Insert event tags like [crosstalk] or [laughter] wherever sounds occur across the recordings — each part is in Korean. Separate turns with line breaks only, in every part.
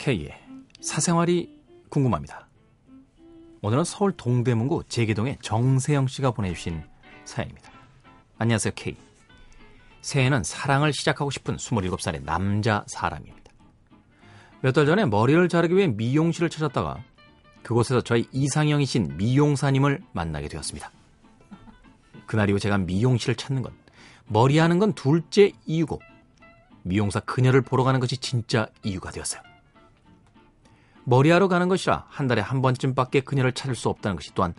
K의 사생활이 궁금합니다. 오늘은 서울 동대문구 제계동의 정세영 씨가 보내주신 사연입니다. 안녕하세요, K. 새해에는 사랑을 시작하고 싶은 27살의 남자 사람입니다. 몇 달 전에 머리를 자르기 위해 미용실을 찾았다가 그곳에서 저희 이상형이신 미용사님을 만나게 되었습니다. 그날 이후 제가 미용실을 찾는 건 머리 하는 건 둘째 이유고 미용사 그녀를 보러 가는 것이 진짜 이유가 되었어요. 머리하러 가는 것이라 한 달에 한 번쯤밖에 그녀를 찾을 수 없다는 것이 또한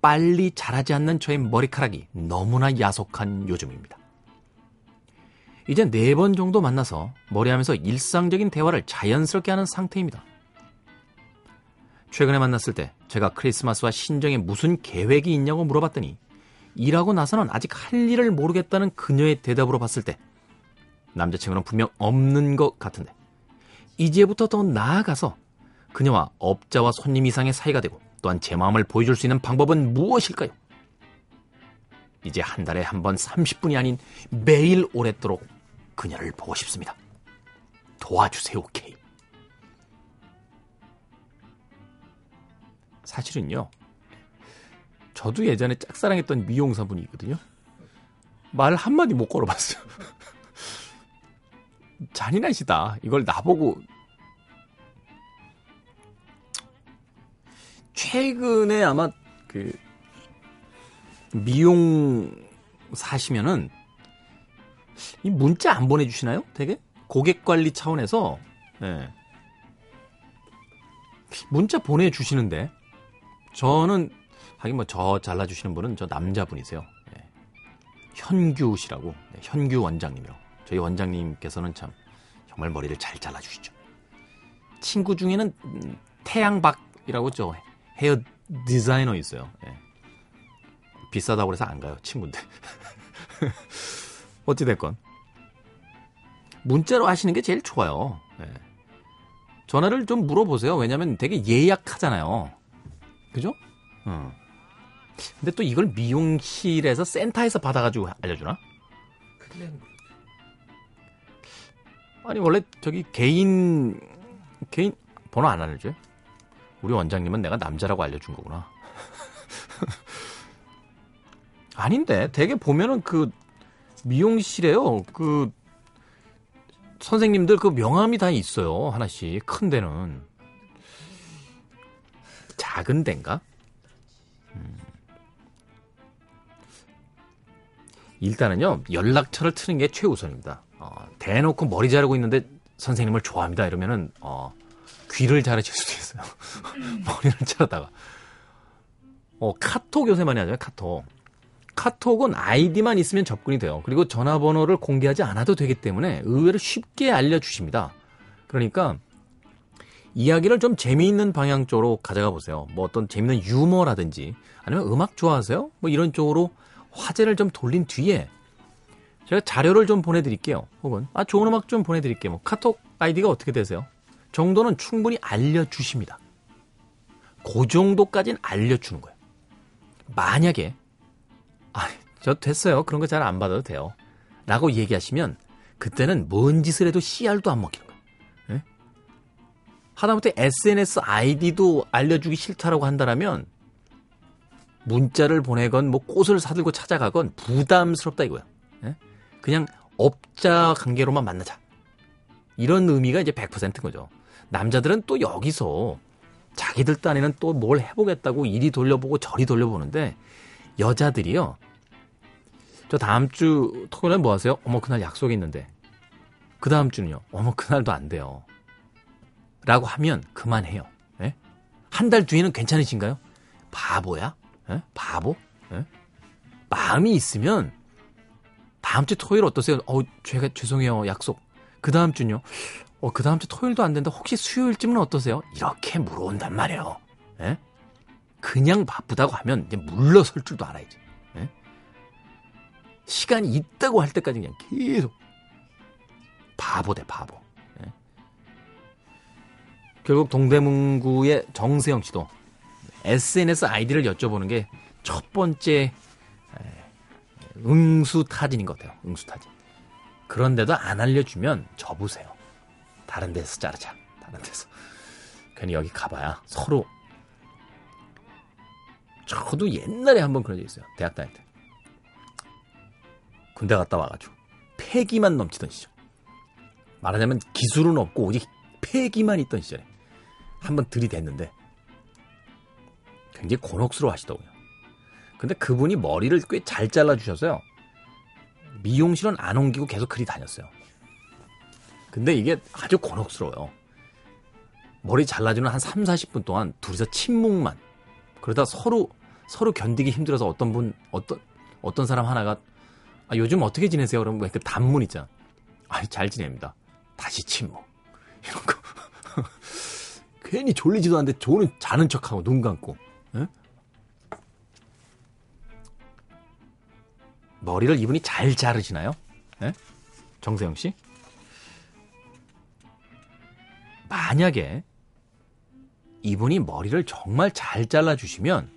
빨리 자라지 않는 저의 머리카락이 너무나 야속한 요즘입니다. 이제 네 번 정도 만나서 머리하면서 일상적인 대화를 자연스럽게 하는 상태입니다. 최근에 만났을 때 제가 크리스마스와 신정에 무슨 계획이 있냐고 물어봤더니 일하고 나서는 아직 할 일을 모르겠다는 그녀의 대답으로 봤을 때 남자친구는 분명 없는 것 같은데 이제부터 더 나아가서 그녀와 업자와 손님 이상의 사이가 되고 또한 제 마음을 보여줄 수 있는 방법은 무엇일까요? 이제 한 달에 한 번 30분이 아닌 매일 오랫도록 그녀를 보고 싶습니다. 도와주세요, K. 사실은요, 저도 예전에 짝사랑했던 미용사분이 있거든요. 말 한마디 못 걸어봤어요. [laughs] 잔인하시다. 이걸 나보고 최근에 아마 그 미용 사시면은 이 문자 안 보내주시나요? 되게 고객 관리 차원에서 네. 문자 보내주시는데 저는 하긴 뭐 저 잘라주시는 분은 저 남자분이세요. 네. 현규 씨라고 네, 현규 원장님이라고 저희 원장님께서는 참 정말 머리를 잘 잘라주시죠. 친구 중에는 음, 태양박이라고 저 헤어 디자이너 있어요. 예. 비싸다고 그래서 안 가요, 친구인데. [laughs] 어찌됐건. 문자로 하시는 게 제일 좋아요. 예. 전화를 좀 물어보세요. 왜냐면 되게 예약하잖아요. 그죠? 어. 근데 또 이걸 미용실에서 센터에서 받아가지고 알려주나? 아니, 원래 저기 개인, 개인, 번호 안 알려줘요? 우리 원장님은 내가 남자라고 알려준 거구나. [laughs] 아닌데, 되게 보면은 그 미용실에요. 그 선생님들 그 명함이 다 있어요. 하나씩. 큰 데는. 작은 데인가? 음. 일단은요, 연락처를 트는 게 최우선입니다. 어, 대놓고 머리 자르고 있는데 선생님을 좋아합니다. 이러면은, 어, 귀를 자르실 수도 있어요. [laughs] 머리를 자르다가. 어, 카톡 요새 많이 하잖아요, 카톡. 카톡은 아이디만 있으면 접근이 돼요. 그리고 전화번호를 공개하지 않아도 되기 때문에 의외로 쉽게 알려주십니다. 그러니까 이야기를 좀 재미있는 방향 쪽으로 가져가 보세요. 뭐 어떤 재미있는 유머라든지 아니면 음악 좋아하세요? 뭐 이런 쪽으로 화제를 좀 돌린 뒤에 제가 자료를 좀 보내드릴게요. 혹은 아 좋은 음악 좀 보내드릴게요. 뭐 카톡 아이디가 어떻게 되세요? 정도는 충분히 알려주십니다. 그 정도까지는 알려주는 거예요. 만약에 아, 저 됐어요. 그런 거 잘 안 받아도 돼요. 라고 얘기하시면 그때는 뭔 짓을 해도 CR도 안 먹히는 거예요. 예? 하다못해 SNS 아이디도 알려주기 싫다라고 한다면 문자를 보내건 뭐 꽃을 사들고 찾아가건 부담스럽다 이거야. 예? 그냥 업자 관계로만 만나자. 이런 의미가 이제 100%인 거죠. 남자들은 또 여기서 자기들 딴에는 또 뭘 해보겠다고 이리 돌려보고 저리 돌려보는데 여자들이요. 저 다음 주 토요일에 뭐 하세요? 어머 그날 약속이 있는데. 그 다음 주는요. 어머 그날도 안 돼요. 라고 하면 그만해요. 예? 한달 뒤에는 괜찮으신가요? 바보야? 예? 바보? 예? 마음이 있으면 다음 주 토요일 어떠세요? 어, 제가 죄송해요. 약속. 그 다음 주는요. 어, 그 다음 주 토요일도 안 된다. 혹시 수요일쯤은 어떠세요? 이렇게 물어온단 말이에요. 예? 그냥 바쁘다고 하면 이제 물러설 줄도 알아야지. 예? 시간이 있다고 할 때까지 그냥 계속 바보 대 바보. 예? 결국 동대문구의 정세영 씨도 SNS 아이디를 여쭤보는 게 첫 번째 응수 타진인 것 같아요. 응수 타진. 그런데도 안 알려주면 접으세요. 다른 데서 자르자. 다른 데서. 괜히 여기 가봐야 서로 저도 옛날에 한번 그런 적 있어요. 대학 다닐 때. 군대 갔다 와가지고 패기만 넘치던 시절. 말하자면 기술은 없고 오직 패기만 있던 시절에 한번 들이댔는데 굉장히 곤혹스러워 하시더군요. 근데 그분이 머리를 꽤 잘 잘라주셔서요. 미용실은 안 옮기고 계속 그리 다녔어요. 근데 이게 아주 곤혹스러워요. 머리 잘라주는 한 3, 40분 동안 둘이서 침묵만. 그러다 서로, 서로 견디기 힘들어서 어떤 분, 어떤, 어떤 사람 하나가, 아, 요즘 어떻게 지내세요? 그러면 그 단문 있잖아. 아, 잘 지냅니다. 다시 침묵. [laughs] 이런 거. 괜히 졸리지도 않는데 조는 자는 척하고 눈 감고. 에? 머리를 이분이 잘 자르시나요? 에? 정세영 씨? 만약에 이분이 머리를 정말 잘 잘라주시면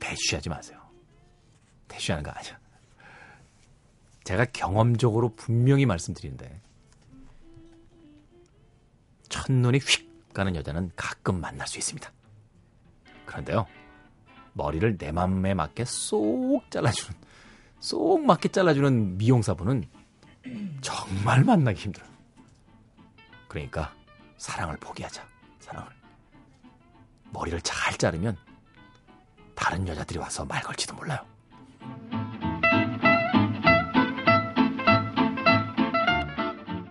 대쉬하지 마세요. 대쉬하는 거 아니야. 제가 경험적으로 분명히 말씀드리는데 첫눈이 휙 가는 여자는 가끔 만날 수 있습니다. 그런데요. 머리를 내 맘에 맞게 쏙 잘라주는 쏙 맞게 잘라주는 미용사분은 정말 만나기 힘들어요. 그러니까 사랑을 포기하자. 사랑을. 머리를 잘 자르면 다른 여자들이 와서 말 걸지도 몰라요.